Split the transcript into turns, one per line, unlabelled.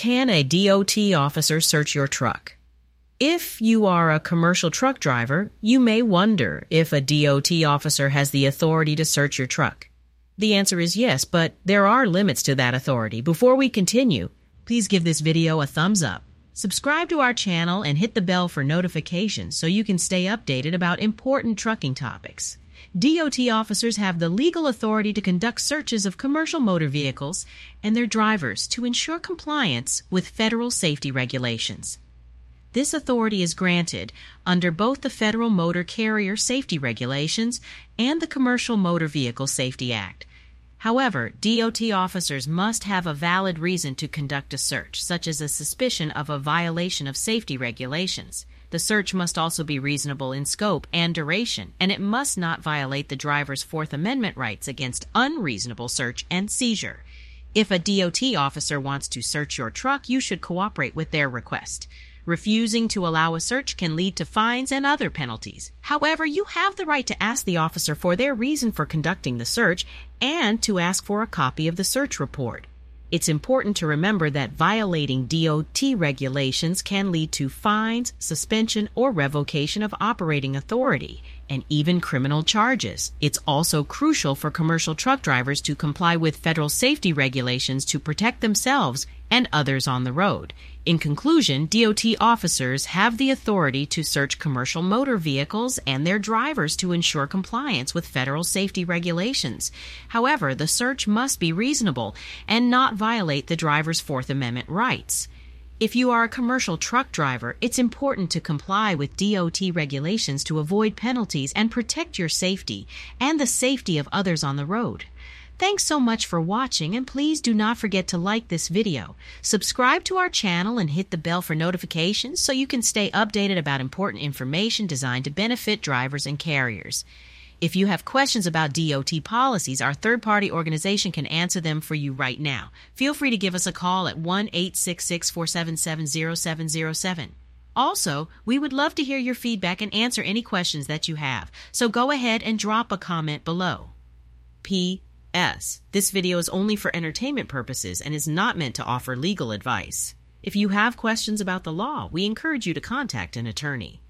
Can a DOT officer search your truck? If you are a commercial truck driver, you may wonder if a DOT officer has the authority to search your truck. The answer is yes, but there are limits to that authority. Before we continue, please give this video a thumbs up. Subscribe to our channel and hit the bell for notifications so you can stay updated about important trucking topics. DOT officers have the legal authority to conduct searches of commercial motor vehicles and their drivers to ensure compliance with federal safety regulations. This authority is granted under both the Federal Motor Carrier Safety Regulations and the Commercial Motor Vehicle Safety Act. However, DOT officers must have a valid reason to conduct a search, such as a suspicion of a violation of safety regulations. The search must also be reasonable in scope and duration, and it must not violate the driver's Fourth Amendment rights against unreasonable search and seizure. If a DOT officer wants to search your truck, you should cooperate with their request. Refusing to allow a search can lead to fines and other penalties. However, you have the right to ask the officer for their reason for conducting the search and to ask for a copy of the search report. It's important to remember that violating DOT regulations can lead to fines, suspension, or revocation of operating authority, and even criminal charges. It's also crucial for commercial truck drivers to comply with federal safety regulations to protect themselves and others on the road. In conclusion, DOT officers have the authority to search commercial motor vehicles and their drivers to ensure compliance with federal safety regulations. However, the search must be reasonable and not violate the driver's Fourth Amendment rights. If you are a commercial truck driver, it's important to comply with DOT regulations to avoid penalties and protect your safety and the safety of others on the road. Thanks so much for watching and please do not forget to like this video. Subscribe to our channel and hit the bell for notifications so you can stay updated about important information designed to benefit drivers and carriers. If you have questions about DOT policies, our third party organization can answer them for you right now. Feel free to give us a call at 1 866 477 0707. Also, we would love to hear your feedback and answer any questions that you have, so go ahead and drop a comment below. P. S. This video is only for entertainment purposes and is not meant to offer legal advice. If you have questions about the law, we encourage you to contact an attorney.